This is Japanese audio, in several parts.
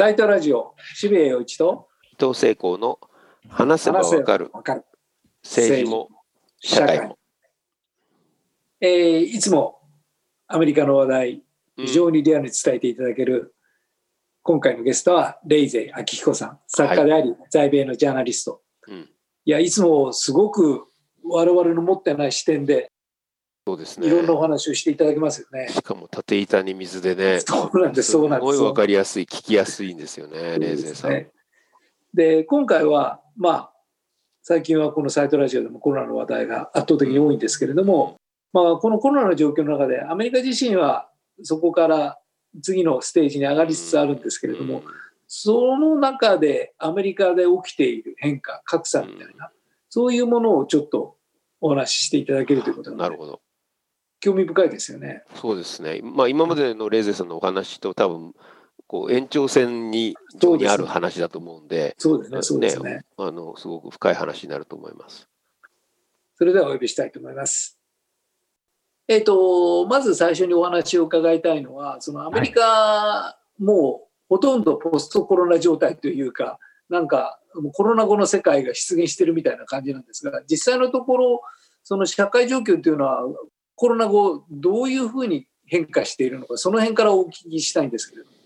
サイトラジオ、渋谷陽一と伊藤聖光の話せばわかるわかる。政治も社会も。えーいつもアメリカの話題、非常にリアルに伝えていただける、今回のゲストはレイゼ明彦さん、作家であり、在米のジャーナリスト。うんいや、いつもすごく我々の持ってない視点でそうですね。いろんなお話をしていただけますよね。しかも縦板に水でね。そうなんです、そうなんですす。ごいわかりやすい、聞きやすいんですよね、レイゼンさん。ねで今回はまあ最近はこのサイトラジオでもコロナの話題が圧倒的に多いんですけれども、まあ、このコロナの状況の中でアメリカ自身はそこから次のステージに上がりつつあるんですけれども、その中でアメリカで起きている変化格差みたいな、そういうものをちょっとお話ししていただけるということなのでなるほど。興味深いですよね。そうですね。まあ今までのレイゼンさんのお話と多分、こう延長線に上にある話だと思うんで、そうですね、そうですね。あの、すごく深い話になると思います。それではお呼びしたいと思います。えっ、と、まず最初にお話を伺いたいのは、そのアメリカ、もうほとんどポストコロナ状態というか、なんかコロナ後の世界が出現してるみたいな感じなんですが、実際のところ、その社会状況というのは、コロナ後、どういうふうに変化しているのか、その辺からお聞きしたいんですけれども。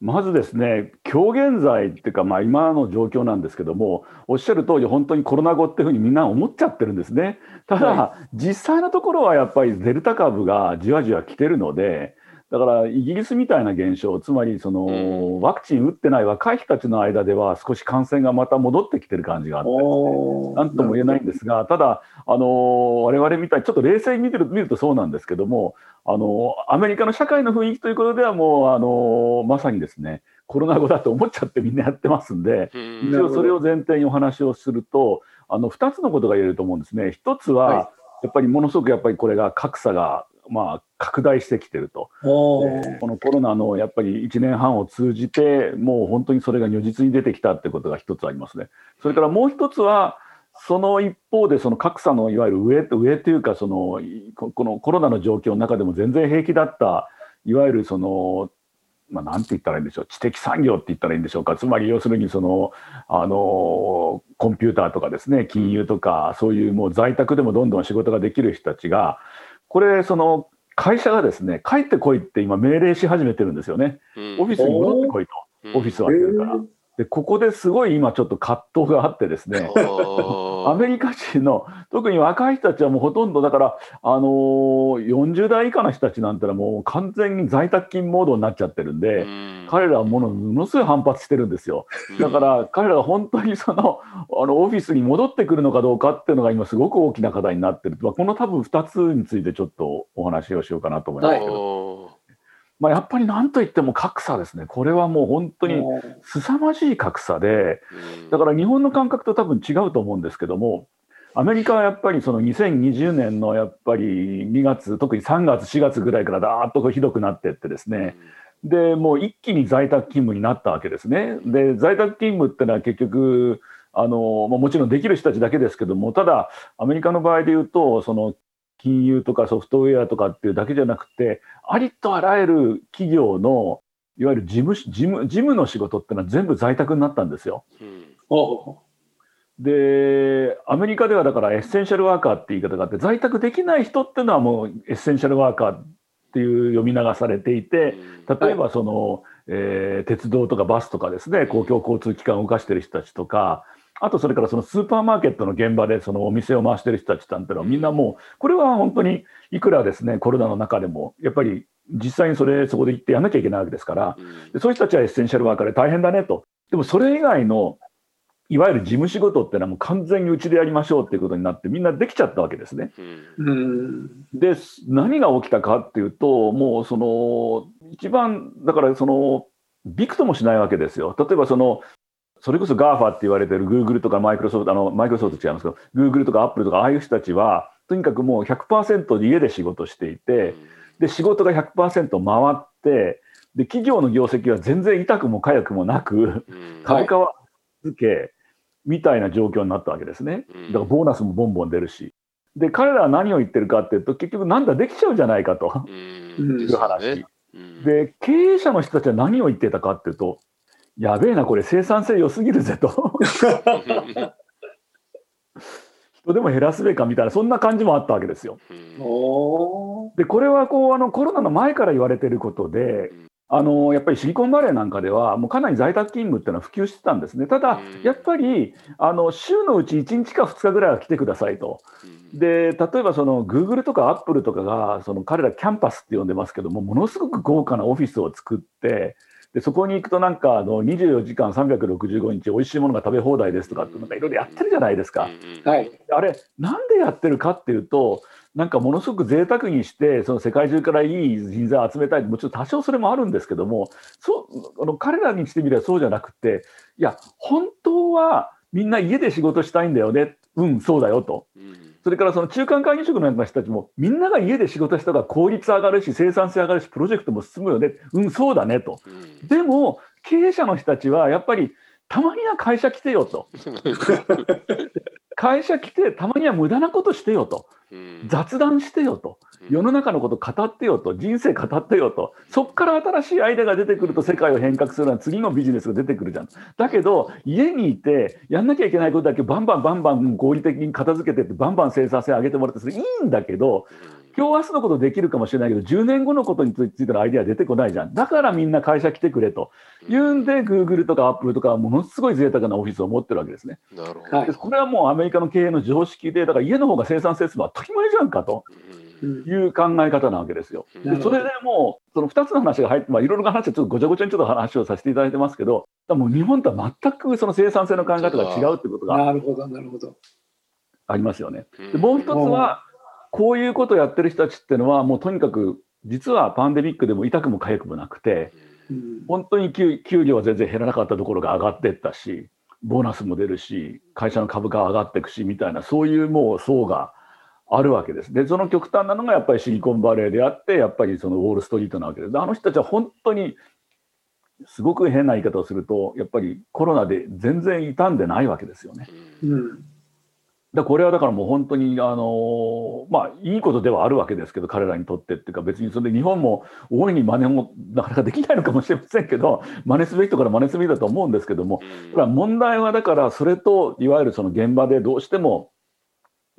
まずですね、今日現在っていうか、まあ、今の状況なんですけども、おっしゃる通り、本当にコロナ後っていうふうにみんな思っちゃってるんですね。ただ、は実際のところはやっぱりデルタ株がじわじわ来てるので、だからイギリスみたいな現象、つまりその、うん。ワクチン打ってない若い人たちの間では、少し感染がまた戻ってきてる感じがあって。おー。なんとも言えないんですが、ただ、あの我々みたいにちょっと冷静に見てる見るとそうなんですけども、あのアメリカの社会の雰囲気ということではもう、あのまさにですねコロナ後だと思っちゃってみんなやってますんで、うん。一応それを前提にお話をすると、あの2つのことが言えると思うんですね。一つは、はい。やっぱりものすごくやっぱりこれが格差が、まあ、拡大してきてると。このコロナのやっぱり1年半を通じて、もう本当にそれが如実に出てきたってことが一つありますね。それからもう一つは、その一方で、その格差のいわゆる上と上というかその、ここのコロナの状況の中でも全然平気だった、いわゆるその、まあ、なんて言ったらいいんでしょう、知的産業って言ったらいいんでしょうか、つまり要するにその、あのコンピューターとかですね、金融とか、そういうもう在宅でもどんどん仕事ができる人たちが、これ、その会社がですね、帰ってこいって今、命令し始めてるんですよね。うん。オフィスに戻ってこいと、オフィスを開けるから。で、ここですごい今ちょっと葛藤があってですね、アあメリカ人の特に若い人たちはもうほとんどだから、あのー40代以下の人たちなんてのはもう完全に在宅勤モードになっちゃってるんで、彼らはものものすごい反発してるんですよ。だから彼らが本当にそのあのオフィスに戻ってくるのかどうかっていうのが今すごく大きな課題になってる。まあこの多分2つについてちょっとお話をしようかなと思いますけど、まあやっぱり何といっても格差ですね。これはもう本当に凄まじい格差で、だから日本の感覚と多分違うと思うんですけども、アメリカはやっぱりその2020年のやっぱり2月、特に3月、4月ぐらいからだーっとひどくなっていってですね、でもう一気に在宅勤務になったわけですね。で在宅勤務ってのは結局あの、まあ、もちろんできる人たちだけですけどもただアメリカの場合で言うとその金融とかソフトウェアとかっていうだけじゃなくてありとあらゆる企業のいわゆる事務事務事務の仕事ってのは全部在宅になったんですよ。おでアメリカではだからエッセンシャルワーカーって言い方があって在宅できない人っていうのはもうエッセンシャルワーカーっていう読み流されていて例えばその、えー鉄道とかバスとかですね公共交通機関を動かしてる人たちとかあとそれからそのスーパーマーケットの現場でそのお店を回してる人たちなんてのはみんなもうこれは本当にいくらですねコロナの中でもやっぱり実際にそれそこで行ってやんなきゃいけないわけですからでそういう人たちはエッセンシャルワーカーで大変だねと。でもそれ以外のいわゆる事務仕事っていうのはもう完全にうちでやりましょうっていうことになってみんなできちゃったわけですね。うんで何が起きたかっていうともうその一番だからそのびくともしないわけですよ。例えばそのそれこそ GAFA って言われてる Google とかマイクロソフトあのマイクロソフト違いますけど Google とか Apple とかああいう人たちはとにかくもう100%で家で仕事していてで仕事が100%回ってで企業の業績は全然痛くも痒くもなく株価は続けみたいな状況になったわけですね。だからボーナスもボンボン出るし。で彼らは何を言ってるかっていうと結局なんだできちゃうじゃないかと。うん。いう話。で経営者の人たちは何を言ってたかっていうとやべえな、これ生産性良すぎるぜと。人でも減らすべかみたいな、そんな感じもあったわけですよ。で、これはこうあのコロナの前から言われてることで、あのやっぱりシリコンバレーなんかでは、もうかなり在宅勤務っていうのは普及してたんですね。ただ、やっぱりあの週のうち1日か2日ぐらいは来てくださいと。で、例えばその Google とか Apple とかが、その彼らキャンパスって呼んでますけども、ものすごく豪華なオフィスを作って、でそこに行くとなんかあの24時間365日おいしいものが食べ放題ですとかってなんかいろいろやってるじゃないですか。はい、あれなんでやってるかっていうとなんかものすごく贅沢にしてその世界中からいい人材を集めたいもちろん多少それもあるんですけどもそうあの彼らにしてみればそうじゃなくていや本当はみんな家で仕事したいんだよねうんそうだよと。それからその中間管理職の人たちもみんなが家で仕事したら効率上がるし生産性上がるしプロジェクトも進むよね。うんそうだねと、でも経営者の人たちはやっぱりたまには会社来てよと。会社来てたまには無駄なことしてよと、雑談してよと。世の中のこと語ってよと。人生語ってよと。そこから新しいアイデアが出てくると世界を変革するのは次のビジネスが出てくるじゃん。だけど家にいてやんなきゃいけないことだけバンバンバンバン合理的に片付けてってバンバン生産性上げてもらってそれいいんだけど今日明日のことできるかもしれないけど10年後のことについてのアイデア出てこないじゃんだからみんな会社来てくれというんで Google とか Apple とかものすごい贅沢なオフィスを持ってるわけですね。なるほどこれはもうアメリカの経営の常識でだから家の方が生産性すれば当たり前じゃんかと。いう考え方なわけですよ。でそれでもうその2つの話が入って、まあ、いろいろな話ちょっとごちゃごちゃにちょっと話をさせていただいてますけどもう日本とは全くその生産性の考え方が違うってことがなるほどなるほどありますよね。でもう一つはこういうことをやってる人たちっていうのはもうとにかく実はパンデミックでも痛くも痒くもなくて本当に給料は全然減らなかったところが上がっていったしボーナスも出るし会社の株価は上がっていくしみたいなそういうもう層があるわけです。でその極端なのがやっぱりシリコンバレーであってやっぱりそのウォール・ストリートなわけです。あの人たちは本当にすごく変な言い方をするとやっぱりコロナで全然傷んでないわけですよね。うんだこれはだからもう本当にあのまあいいことではあるわけですけど彼らにとってっていうか別にそれで日本も大いに真似もなかなかできないのかもしれませんけど真似すべきとから真似すべきだと思うんですけども問題はだからそれといわゆるその現場でどうしても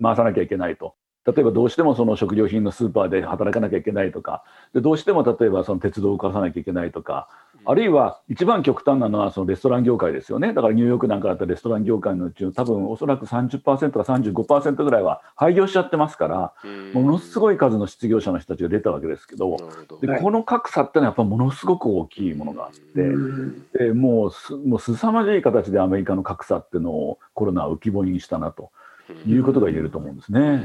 回さなきゃいけないと。例えばどうしてもその食料品のスーパーで働かなきゃいけないとか。でどうしても例えばその鉄道を動かさなきゃいけないとか。あるいは一番極端なのはそのレストラン業界ですよね。だからニューヨークなんかだったらレストラン業界のうち多分おそらく30%か35%ぐらいは廃業しちゃってますから、ものすごい数の失業者の人たちが出たわけですけど、でこの格差ってのはやっぱものすごく大きいものがあって、でもうすもう凄まじい形でアメリカの格差っていうのをコロナは浮き彫りにしたなということが言えると思うん。ですね。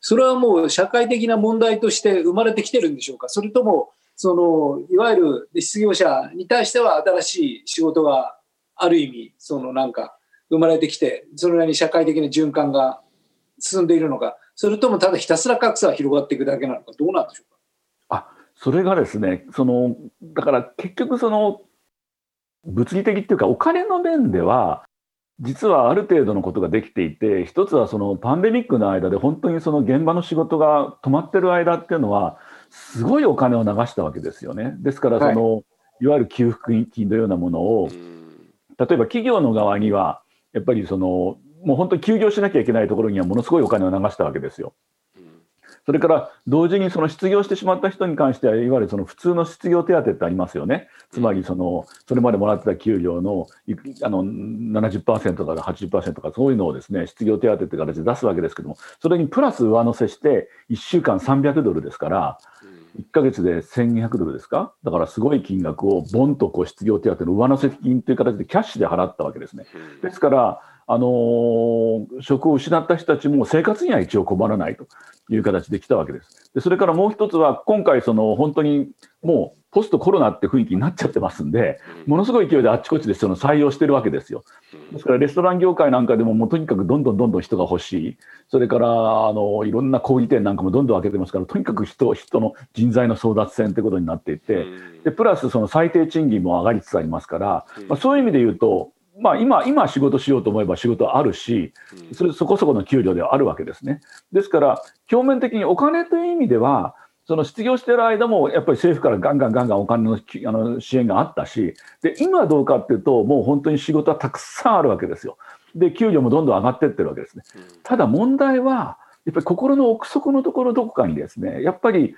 それはもう社会的な問題として生まれてきてるんでしょうか？それともそのいわゆる失業者に対しては新しい仕事がある意味そのなんか生まれてきてそれなりに社会的な循環が進んでいるのか？それともただひたすら格差が広がっていくだけなのか？どうなんでしょうか？あそれがですねそのだから結局その物理的っていうかお金の面では実はある程度のことができていて一つはそのパンデミックの間で本当にその現場の仕事が止まってる間っていうのはすごいお金を流したわけですよね。ですからその、はい、いわゆる給付金のようなものを例えば企業の側にはやっぱりそのもう本当に休業しなきゃいけないところにはものすごいお金を流したわけですよ。それから同時にその失業してしまった人に関してはいわゆるその普通の失業手当ってありますよね。つまりそのそれまでもらってた給料のあの70%とか80%とかそういうのをですね失業手当って形で出すわけですけどもそれにプラス上乗せして1週間300ドルですから1か月で1200ドルですか？だからすごい金額をボンとこう失業手当の上乗せ金という形でキャッシュで払ったわけですね。ですからあのー、職を失った人たちも生活には一応困らないという形で来たわけです。でそれからもう一つは、今回、その本当にもうポストコロナって雰囲気になっちゃってますんで、ものすごい勢いであっちこっちでその採用してるわけですよ。ですからレストラン業界なんかでももうとにかくどんどんどんどん人が欲しい、それからあのいろんな小売店なんかもどんどん開けてますから、とにかく人人の人材の争奪戦ってことになっていて、でプラスその最低賃金も上がりつつありますから、まあ、そういう意味で言うと、まあ、今、今仕事しようと思えば仕事あるし、それそこそこの給料ではあるわけですね。ですから、表面的にお金という意味では、その失業してる間もやっぱり政府からガンガンガンガンお金のあの支援があったしで今はどうかっていうともう本当に仕事はたくさんあるわけですよ。で給料もどんどん上がってってるわけですね。ただ問題はやっぱり心の奥底のところどこかにですねやっぱり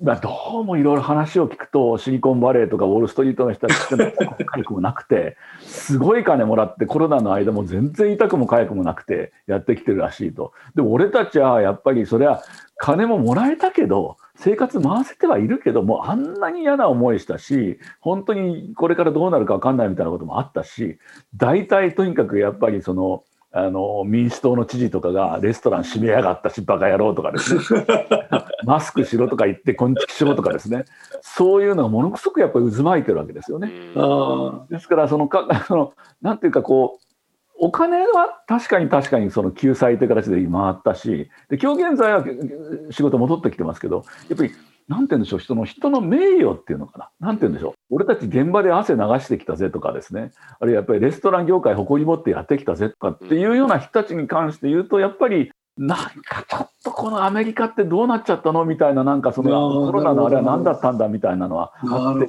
まあ、どうもいろいろ話を聞くとシリコンバレーとかウォール・ストリートの人たちってのはかくもなくてすごい金もらってコロナの間も全然痛くも痒くもなくてやってきてるらしいと。で俺たちはやっぱりそれは金ももらえたけど生活回せてはいるけどもうあんなに嫌な思いしたし本当にこれからどうなるか分かんないみたいなこともあったし大体とにかくやっぱりそのあの民主党の知事とかがレストラン閉めやがったしバカ野郎とかですね。マスクしろとか言ってこんちきしろとかですね。そういうのがものすごくやっぱり渦巻いてるわけですよね。ですからそのか そのなんていうかこうお金は確かに確かにその救済という形で回ったしで今日現在は仕事戻ってきてますけどやっぱりなんて言うんでしょう、人の、人の名誉っていうのかな？なんて言うんでしょう？俺たち現場で汗流してきたぜとかですね。あるいはやっぱりレストラン業界誇り持ってやってきたぜとかっていうような人たちに関して言うと、やっぱり、なんかちょっとこのアメリカってどうなっちゃったの？みたいな、なんかそのコロナのあれは何だったんだ？みたいなのはあって。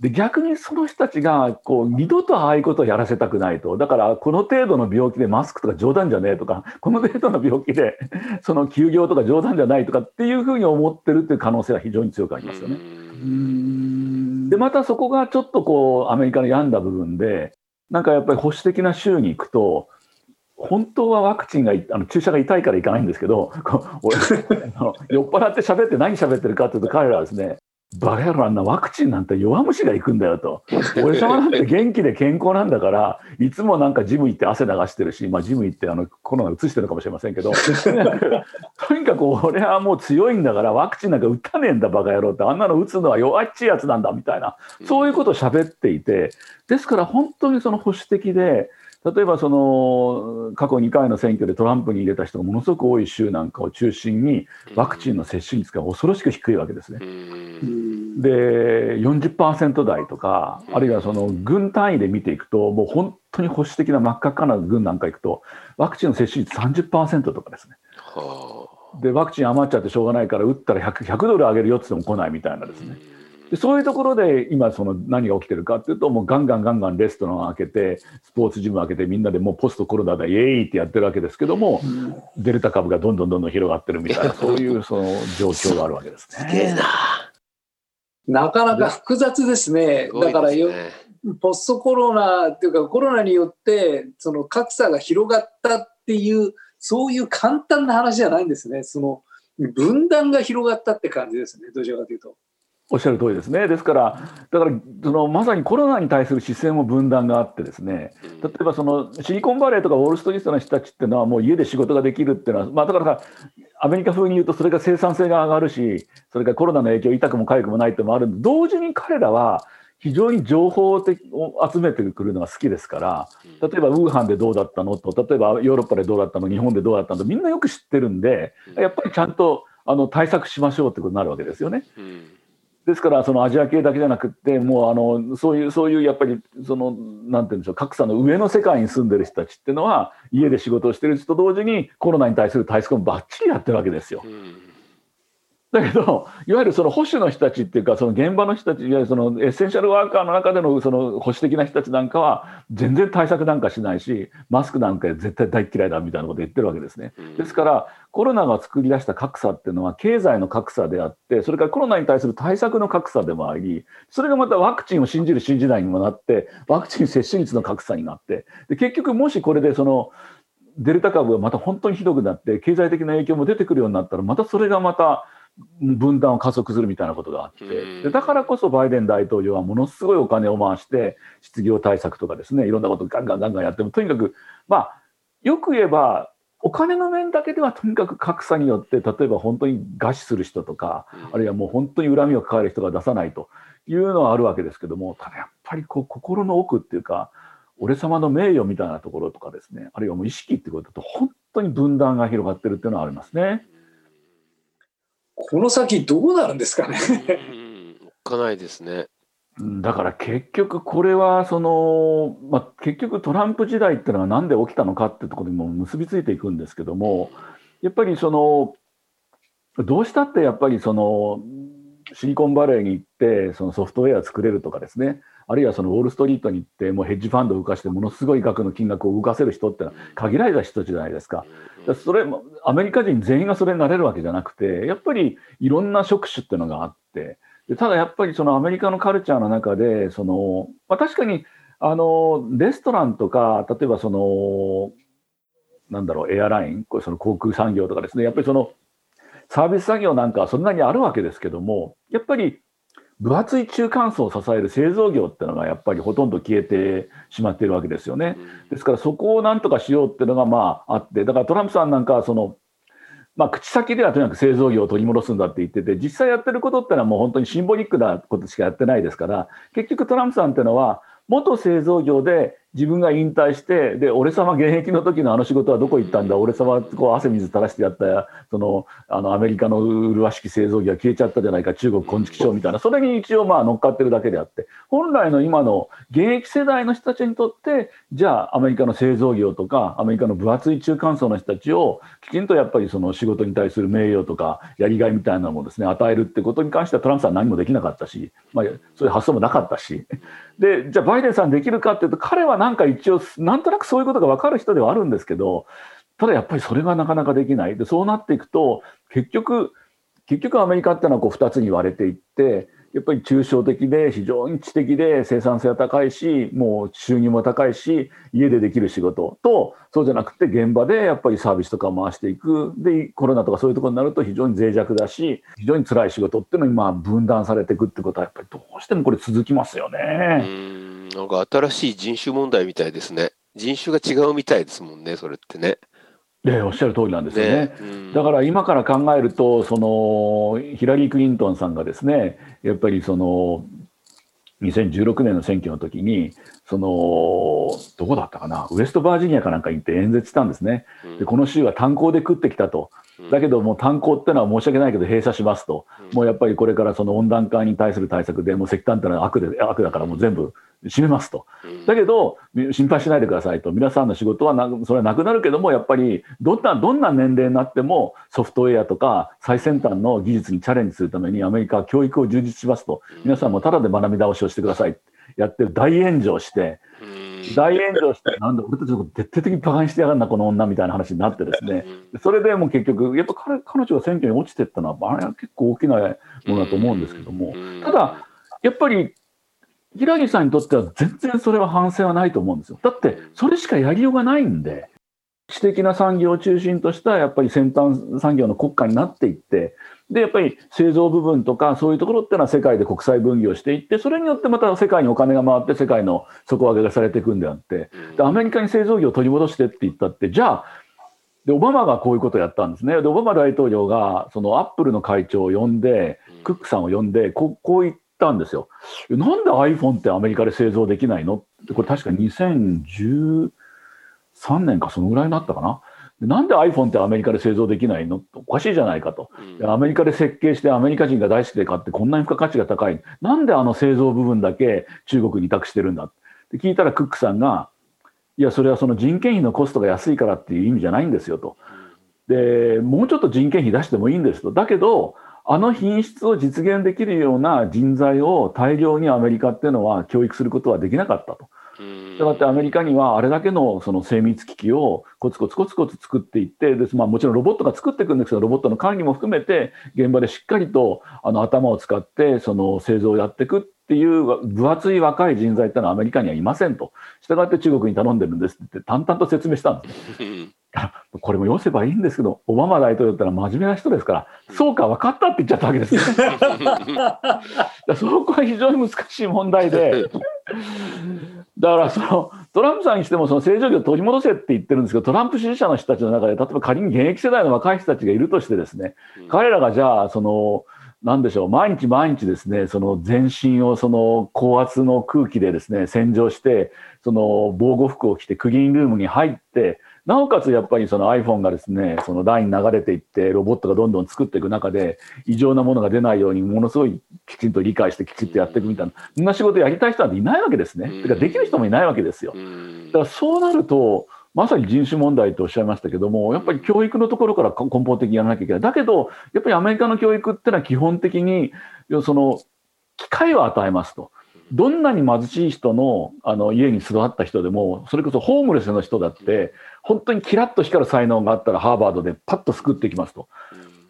で逆にその人たちがこう二度とああいうことをやらせたくないとだからこの程度の病気でマスクとか冗談じゃねえとかこの程度の病気で その休業とか冗談じゃないとかっていうふうに思ってるっていう可能性は非常に強くありますよね。でまたそこがちょっとこうアメリカの病んだ部分でなんかやっぱり保守的な州に行くと本当はワクチンがあの注射が痛いから行かないんですけど 酔っ払って喋って何喋ってるかというと彼らはですねバカ野郎あんなワクチンなんて弱虫が行くんだよと。俺様なんて元気で健康なんだから、いつもなんかジム行って汗流してるし、まあジム行ってあのコロナ移してるかもしれませんけど、とにかく俺はもう強いんだからワクチンなんか打たねえんだバカ野郎って、あんなの打つのは弱っちいやつなんだみたいな、そういうことを喋っていて、ですから本当にその保守的で、例えばその過去2回の選挙でトランプに入れた人がものすごく多い州なんかを中心にワクチンの接種率が恐ろしく低いわけですね。で40%台とかあるいはその軍単位で見ていくともう本当に保守的な真っ赤っかな軍なんかいくとワクチンの接種率30%とかですね。でワクチン余っちゃってしょうがないから打ったら 100, 100ドル上げるよって言っても来ないみたいなですね。でそういうところで今その何が起きてるかっていうともうガンガンガンガンレストランを開けてスポーツジムを開けてみんなでもうポストコロナだイエーイってやってるわけですけども、うん、デルタ株がどんどんどんどん広がってるみたいなそういうその状況があるわけですね。なかなか複雑ですね。だからよ、ポストコロナっていうかコロナによってその格差が広がったっていうそういう簡単な話じゃないんですね。その分断が広がったって感じですね。どちらかというと。おっしゃる通りですね。ですから、だからそのまさにコロナに対する視線も分断があってですね、例えばそのシリコンバレーとかウォール・ストリートの人たちっていうのはもう家で仕事ができるっていうのは、まあ、だからアメリカ風に言うとそれが生産性が上がるし、それからコロナの影響痛くも痒くもないってもあるんで、同時に彼らは非常に情報を集めてくるのが好きですから、例えばウーハンでどうだったのと、例えばヨーロッパでどうだったの、日本でどうだったのみんなよく知ってるんで、やっぱりちゃんとあの対策しましょうってことになるわけですよね。ですからそのアジア系だけじゃなくてもうあのそういうそういうやっぱりそのなんて言うんでしょう格差の上の世界に住んでる人たちっていうのは家で仕事をしてる人と同時にコロナに対する対策もばっちりやってるわけですよ。うんだけど、いわゆるその保守の人たちっていうか、その現場の人たち、いわゆるそのエッセンシャルワーカーの中でのその保守的な人たちなんかは、全然対策なんかしないし、マスクなんか絶対大嫌いだみたいなこと言ってるわけですね。ですから、コロナが作り出した格差っていうのは、経済の格差であって、それからコロナに対する対策の格差でもあり、それがまたワクチンを信じる信じないにもなって、ワクチン接種率の格差になって、で結局、もしこれでその、デルタ株がまた本当にひどくなって、経済的な影響も出てくるようになったら、またそれがまた、分断を加速するみたいなことがあって。でだからこそバイデン大統領はものすごいお金を回して失業対策とかですねいろんなことガンガンガンガンやってもとにかくまあよく言えばお金の面だけではとにかく格差によって例えば本当に餓死する人とかあるいはもう本当に恨みを抱える人が出さないというのはあるわけですけどもただやっぱりこう心の奥っていうか俺様の名誉みたいなところとかですねあるいはもう意識ってことだと本当に分断が広がってるっていうのはありますね。この先どうなるんですかね。かないですね。だから結局これはその、まあ、結局トランプ時代っていうのは何で起きたのかっていうところにも結びついていくんですけどもやっぱりそのどうしたってやっぱりそのシリコンバレーに行ってそのソフトウェア作れるとかですね。あるいはそのウォール・ストリートに行ってもうヘッジファンドを動かしてものすごい額の金額を動かせる人ってのは限られた人じゃないですか。それもアメリカ人全員がそれになれるわけじゃなくてやっぱりいろんな職種っていうのがあってでただやっぱりそのアメリカのカルチャーの中でその、まあ、確かにあのレストランとか例えばそのなんだろうエアラインこれその航空産業とかですね。やっぱりそのサービス作業なんかはそんなにあるわけですけどもやっぱり分厚い中間層を支える製造業っていうのがやっぱりほとんど消えてしまっているわけですよね。ですからそこをなんとかしようっていうのがまああってだからトランプさんなんかはそのまあ、口先ではとにかく製造業を取り戻すんだって言ってて実際やってることってのはもう本当にシンボリックなことしかやってないですから結局トランプさんっていうのは元製造業で自分が引退してで俺様現役の時のあの仕事はどこ行ったんだ？俺様こう汗水垂らしてやったそのあのアメリカの麗しき製造業は消えちゃったじゃないか中国昆虫賞みたいな。それに一応まあ乗っかってるだけであって。本来の今の現役世代の人たちにとってじゃあアメリカの製造業とかアメリカの分厚い中間層の人たちをきちんとやっぱりその仕事に対する名誉とかやりがいみたいなのもですね与えるってことに関してはトランプさん何もできなかったし、まあ、そういう発想もなかったし。でじゃあバイデンさんできるかっていうと彼はなんか一応なんとなくそういうことが分かる人ではあるんですけど、ただやっぱりそれがなかなかできない。で、そうなっていくと、結局、結局アメリカっていうのはこう2つに割れていって、やっぱり抽象的で非常に知的で生産性は高いし、もう収入も高いし、家でできる仕事と、そうじゃなくて現場でやっぱりサービスとか回していく。で、コロナとかそういうところになると非常に脆弱だし、非常に辛い仕事っていうのにまあ分断されていくってことはやっぱりどうしてもこれ続きますよね。うんなんか新しい人種問題みたいですね。人種が違うみたいですもんね、それってね。えおっしゃる通りなんですよね、ね。うん、だから今から考えるとそのヒラリー・クリントンさんがですねやっぱりその2016年の選挙の時にそのどこだったかなウエストバージニアかなんかに行って演説したんですね、でこの州は炭鉱で食ってきたとだけどもう炭鉱ってのは申し訳ないけど閉鎖しますと、もうやっぱりこれからその温暖化に対する対策でもう石炭ってのは悪で悪だからもう全部閉めますと。だけど心配しないでくださいと。皆さんの仕事はなそれはなくなるけどもやっぱりどんなどんな年齢になってもソフトウェアとか最先端の技術にチャレンジするためにアメリカは教育を充実しますと。皆さんもただで学び直しをしてください。やって大炎上して。大炎上して、なんだ、俺たちのこと徹底的に馬鹿にしてやがんな、この女みたいな話になってですね、それでもう結局、やっぱ彼彼女が選挙に落ちてったのは、あれは結構大きなものだと思うんですけども、ただ、やっぱり、平木さんにとっては全然それは反省はないと思うんですよ。だって、それしかやりようがないんで、知的な産業を中心としたやっぱり先端産業の国家になっていって、で、やっぱり製造部分とかそういうところっていうのは世界で国際分業していって、それによってまた世界にお金が回って世界の底上げがされていくんであって、でアメリカに製造業を取り戻してって言ったって、じゃあ、で、オバマがこういうことをやったんですね。で、オバマ大統領が、そのアップルの会長を呼んで、クックさんを呼んで、こうこう言ったんですよ。なんで iPhone ってアメリカで製造できないの？これ確か2013年かそのぐらいになったかな？なんで iPhone ってアメリカで製造できないの？おかしいじゃないかと、うん、アメリカで設計してアメリカ人が大好きで買ってこんなに付加価値が高い。なんであの製造部分だけ中国に委託してるんだ？って聞いたらクックさんがいやそれはその人件費のコストが安いからっていう意味じゃないんですよと。でもうちょっと人件費出してもいいんですと。だけどあの品質を実現できるような人材を大量にアメリカっていうのは教育することはできなかったと。したがってアメリカにはあれだけのその精密機器をコツコツコツコツ作っていってです、まあ、もちろんロボットが作っていくんですけどロボットの管理も含めて現場でしっかりとあの頭を使ってその製造をやっていくっていう分厚い若い人材ってのはアメリカにはいませんと。したがって中国に頼んでるんですって淡々と説明したんです。これもよせばいいんですけど、オバマ大統領ってのは真面目な人ですから、そうか、分かったって言っちゃったわけですよ。そこは非常に難しい問題で、だからそのトランプさんにしてもその正常期を取り戻せって言ってるんですけどトランプ支持者の人たちの中で例えば仮に現役世代の若い人たちがいるとしてですね、彼らがじゃあそのなんでしょう毎日毎日ですねその全身をその高圧の空気でですね洗浄してその防護服を着てクリーンルームに入ってなおかつやっぱりその iPhone がですね、そのライン流れていって、ロボットがどんどん作っていく中で、異常なものが出ないように、ものすごいきちんと理解してきちんとやっていくみたいな、そんな仕事やりたい人なんていないわけですね。てかできる人もいないわけですよ。だからそうなると、まさに人種問題とおっしゃいましたけども、やっぱり教育のところから根本的にやらなきゃいけない。だけど、やっぱりアメリカの教育ってのは基本的に、その、機会を与えますと。どんなに貧しい人のあの家に育った人でも、それこそホームレスの人だって、本当にキラッと光る才能があったらハーバードでパッと救っていきますと。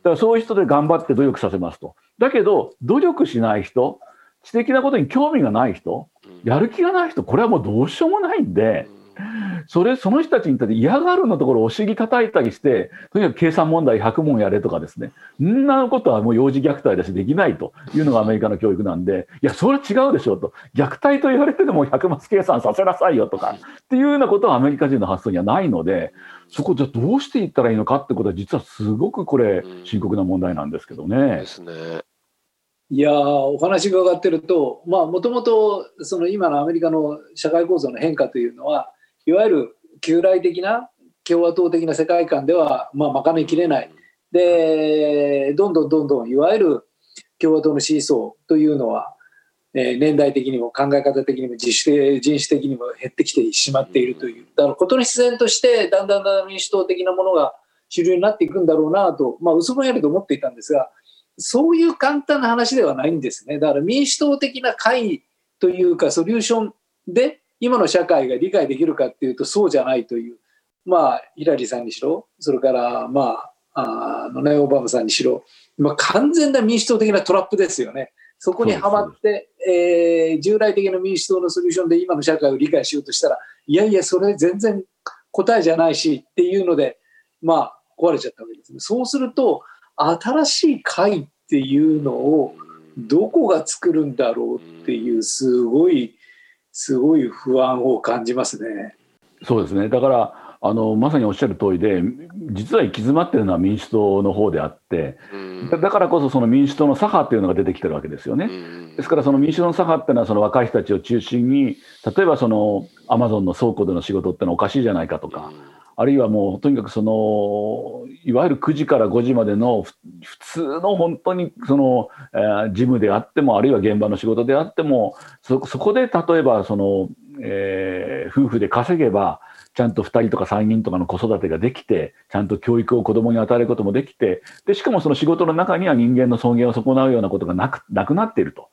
だからそういう人で頑張って努力させますと。だけど、努力しない人、知的なことに興味がない人、やる気がない人、これはもうどうしようもないんで、それ、その人たちにとって嫌がるのところをお尻叩いたりして、とにかく計算問題100問やれとかですね、んなことはもう幼児虐待だしできないというのがアメリカの教育なんで、いや、それは違うでしょうと。虐待と言われてでも100マス計算させなさいよとか、っていうようなことはアメリカ人の発想にはないので、そこじゃどうしていったらいいのかってことは実はすごくこれ深刻な問題なんですけどね。ですね。いやお話伺ってるともともと今のアメリカの社会構造の変化というのはいわゆる旧来的な共和党的な世界観では、まあ、賄いきれない。で、どんどんどんどん、いわゆる共和党の支持層というのは、えー、年代的にも考え方的にも自主的人種的にも減ってきてしまっているという。だから、ことの必然として、だんだんだんだん民主党的なものが主流になっていくんだろうなと、まあ、嘘もやると思っていたんですが、そういう簡単な話ではないんですね。だから民主党的な会というか、ソリューションで、今の社会が理解できるかっていうとそうじゃないというまあヒラリーさんにしろそれからまああのねオバマさんにしろ、まあ、完全な民主党的なトラップですよね。そこにはまって、えー、従来的な民主党のソリューションで今の社会を理解しようとしたらいやいやそれ全然答えじゃないしっていうのでまあ壊れちゃったわけですね。そうすると新しい会っていうのをどこが作るんだろうっていうすごいすごい不安を感じますね。そうですねだからあのまさにおっしゃる通りで実は行き詰まってるのは民主党の方であって、だからこそその民主党の左派っていうのが出てきてるわけですよね。ですからその民主党の左派っていうのはその若い人たちを中心に例えばそのアマゾンの倉庫での仕事ってのはおかしいじゃないかとか。あるいはもうとにかくそのいわゆる9時から5時までの普通の本当にその、えー、事務であってもあるいは現場の仕事であってもそこで例えばその、えー、夫婦で稼げばちゃんと2人とか3人とかの子育てができてちゃんと教育を子どもに与えることもできてでしかもその仕事の中には人間の尊厳を損なうようなことがなくなくなっていると。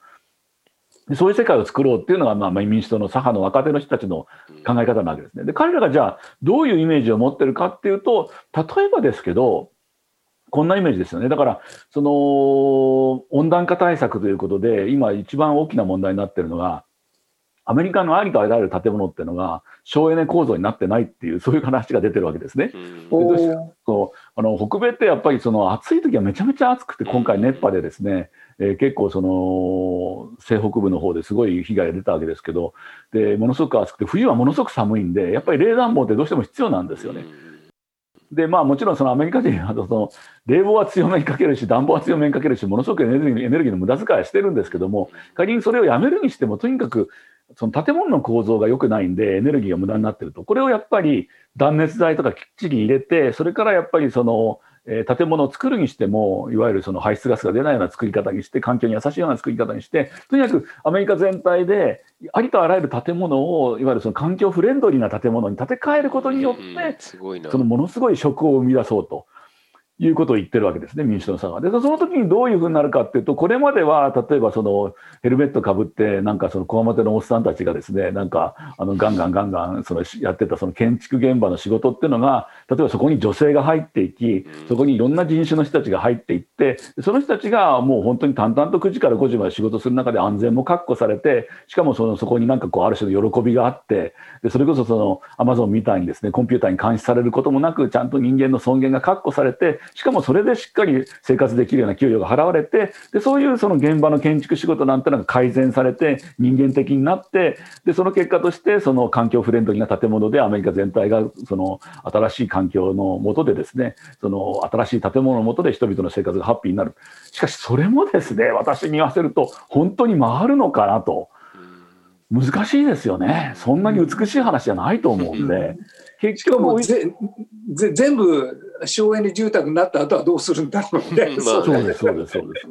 でそういう世界を作ろうっていうのが、まあ、民主党の左派の若手の人たちの考え方なわけですね。で彼らがじゃあどういうイメージを持ってるかっていうと例えばですけどこんなイメージですよね。だから、その温暖化対策ということで、今一番大きな問題になってるのが、アメリカのありとあらゆる建物っていうのが省エネ構造になってないっていうそういう話が出てるわけですね。そう。あの北米ってやっぱりその暑い時はめちゃめちゃ暑くて今回熱波でですね、えー、結構その西北部の方ですごい被害が出たわけですけどでものすごく暑くて冬はものすごく寒いんでやっぱり冷暖房ってどうしても必要なんですよね。でまあもちろんそのアメリカ人はその冷房は強めにかけるし暖房は強めにかけるしものすごくエネルギーエネルギーの無駄遣いはしてるんですけども仮にそれをやめるにしてもとにかくその建物の構造が良くないんでエネルギーが無駄になってるとこれをやっぱり断熱材とかきっちり入れてそれからやっぱりそのえー、建物を作るにしても、いわゆるその排出ガスが出ないような作り方にして、環境に優しいような作り方にして、とにかくアメリカ全体で、ありとあらゆる建物を、いわゆるその環境フレンドリーな建物に建て替えることによって、そのものすごい食を生み出そうと。いうことを言ってるわけですね、民主党の差が。で、その時にどういうふうになるかっていうと、これまでは、例えばそのヘルメットかぶって、なんかそのこわもてのおっさんたちがですね、なんか、あの、ガンガンガンガン、そのやってたその建築現場の仕事っていうのが、例えばそこに女性が入っていき、そこにいろんな人種の人たちが入っていって、その人たちがもう本当に淡々と9時から5時まで仕事する中で安全も確保されて、しかもそのそこになんかこう、ある種の喜びがあって、でそれこそそのアマゾンみたいにですね、コンピューターに監視されることもなく、ちゃんと人間の尊厳が確保されて、しかもそれでしっかり生活できるような給与が払われて、でそういうその現場の建築仕事なんてのが改善されて、人間的になって、でその結果として、その環境フレンドリーな建物でアメリカ全体がその新しい環境の下でですね、その新しい建物の下で人々の生活がハッピーになる。しかしそれもですね、私に言わせると、本当に回るのかなと。難しいですよね。そんなに美しい話じゃないと思うんで。結局ぜぜ全部省エネ住宅になった後はどうするんだろうね。そうですそうですそうです。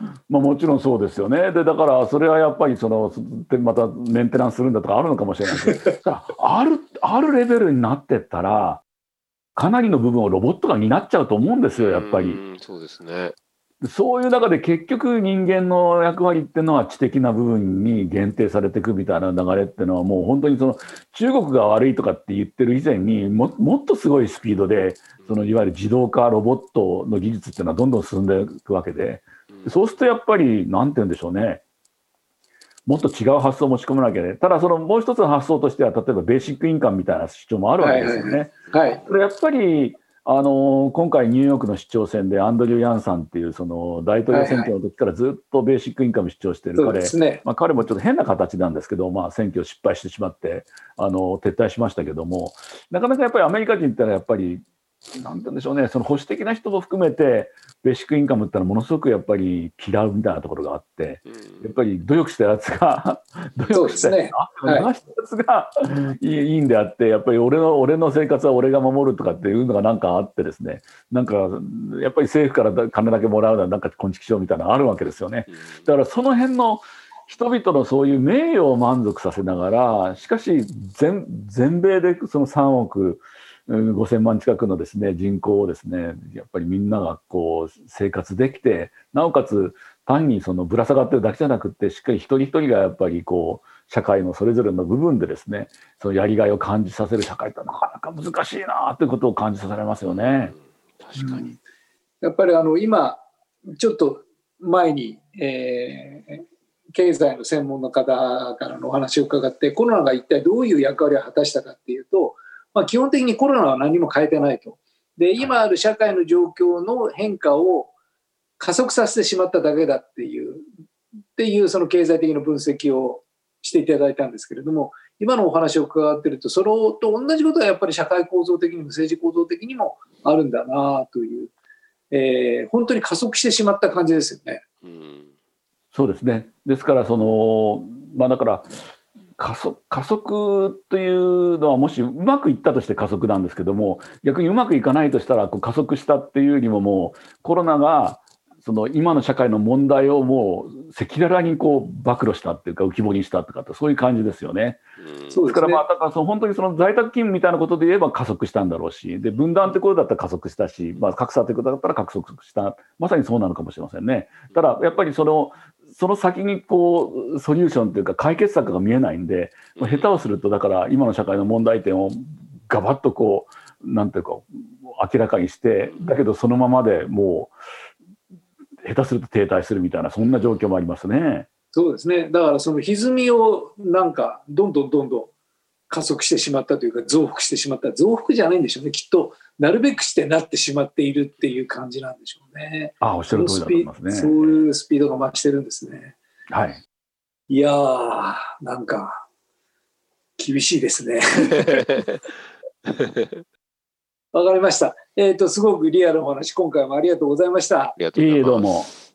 まあ、もちろんそうですよね。で、だからそれはやっぱりその、でまたメンテナンスするんだとかあるのかもしれないけど、ある、あるレベルになってったら、かなりの部分をロボットが担っちゃうと思うんですよ、やっぱり。そうですね。そういう中で結局人間の役割っていうのは知的な部分に限定されていくみたいな流れっていうのはもう本当にその中国が悪いとかって言ってる以前にももっとすごいスピードでそのいわゆる自動化ロボットの技術っていうのはどんどん進んでいくわけでそうするとやっぱりなんて言うんでしょうね。もっと違う発想を持ち込まなきゃね。ただそのもう一つの発想としては例えばベーシックインカムみたいな主張もあるわけですよね。はい、はい、これやっぱりあの今回、ニューヨークの市長選でアンドリュー・ヤンさんっていうその大統領選挙の時からずっとベーシックインカム主張している彼、ね、まあ、彼もちょっと変な形なんですけど、まあ、選挙失敗してしまってあの撤退しましたけどもなかなかやっぱりアメリカ人ってのはやっぱりなんて言うんでしょうね、その保守的な人も含めて、ベーシックインカムってのはものすごくやっぱり嫌うみたいなところがあって、やっぱり努力したやつが、努力したやつが、やつがいいんであって、やっぱり俺の俺の生活は俺が守るとかっていうのがなんかあってですね、なんかやっぱり政府から金だけもらうのはなんか昆虫賞みたいなのあるわけですよね。だからその辺の人々のそういう名誉を満足させながら、しかし全全米でその3億、5000万近くのですね人口をですねやっぱりみんながこう生活できてなおかつ単にそのぶら下がってるだけじゃなくってしっかり一人一人がやっぱりこう社会のそれぞれの部分でですねそのやりがいを感じさせる社会ってなかなか難しいなということを感じさせられますよね。確かに、やっぱりあの今ちょっと前に、えー、経済の専門の方からのお話を伺ってコロナが一体どういう役割を果たしたかっていうとまあ、基本的にコロナは何も変えてないと。で今ある社会の状況の変化を加速させてしまっただけだっていうっていうその経済的な分析をしていただいたんですけれども今のお話を伺ってるとそれと同じことはやっぱり社会構造的にも政治構造的にもあるんだなという、えー、本当に加速してしまった感じですよね。うん、そうですねですからそのまあだから加速加速というのはもしうまくいったとして加速なんですけども逆にうまくいかないとしたらこう加速したっていうよりももうコロナがその今の社会の問題をもう赤裸々にこう暴露したっていうか浮き彫りにしたとかってそういう感じですよね。そうですからまあだからその本当にその在宅勤務みたいなことで言えば加速したんだろうしで分断ってことだったら加速したし、まあ、格差ってことだったら加速したまさにそうなのかもしれませんね。ただやっぱりそのその先にこうソリューションというか解決策が見えないんで、まあ、下手をするとだから今の社会の問題点をガバッとこうなんていうか明らかにしてだけどそのままでもう下手すると停滞するみたいなそんな状況もありますね。そうですねだからその歪みをなんかどんどんどんどん加速してしまったというか増幅してしまった増幅じゃないんでしょうねきっとなるべくしてなってしまっているっていう感じなんでしょうね。あおっしゃる通りだと思いますね。そういうスピードが増してるんですね。はい。いやーなんか厳しいですね。わかりました。えっ、ー、とすごくリアルなお話今回もありがとうございました。ありがとうございます。いいどうも。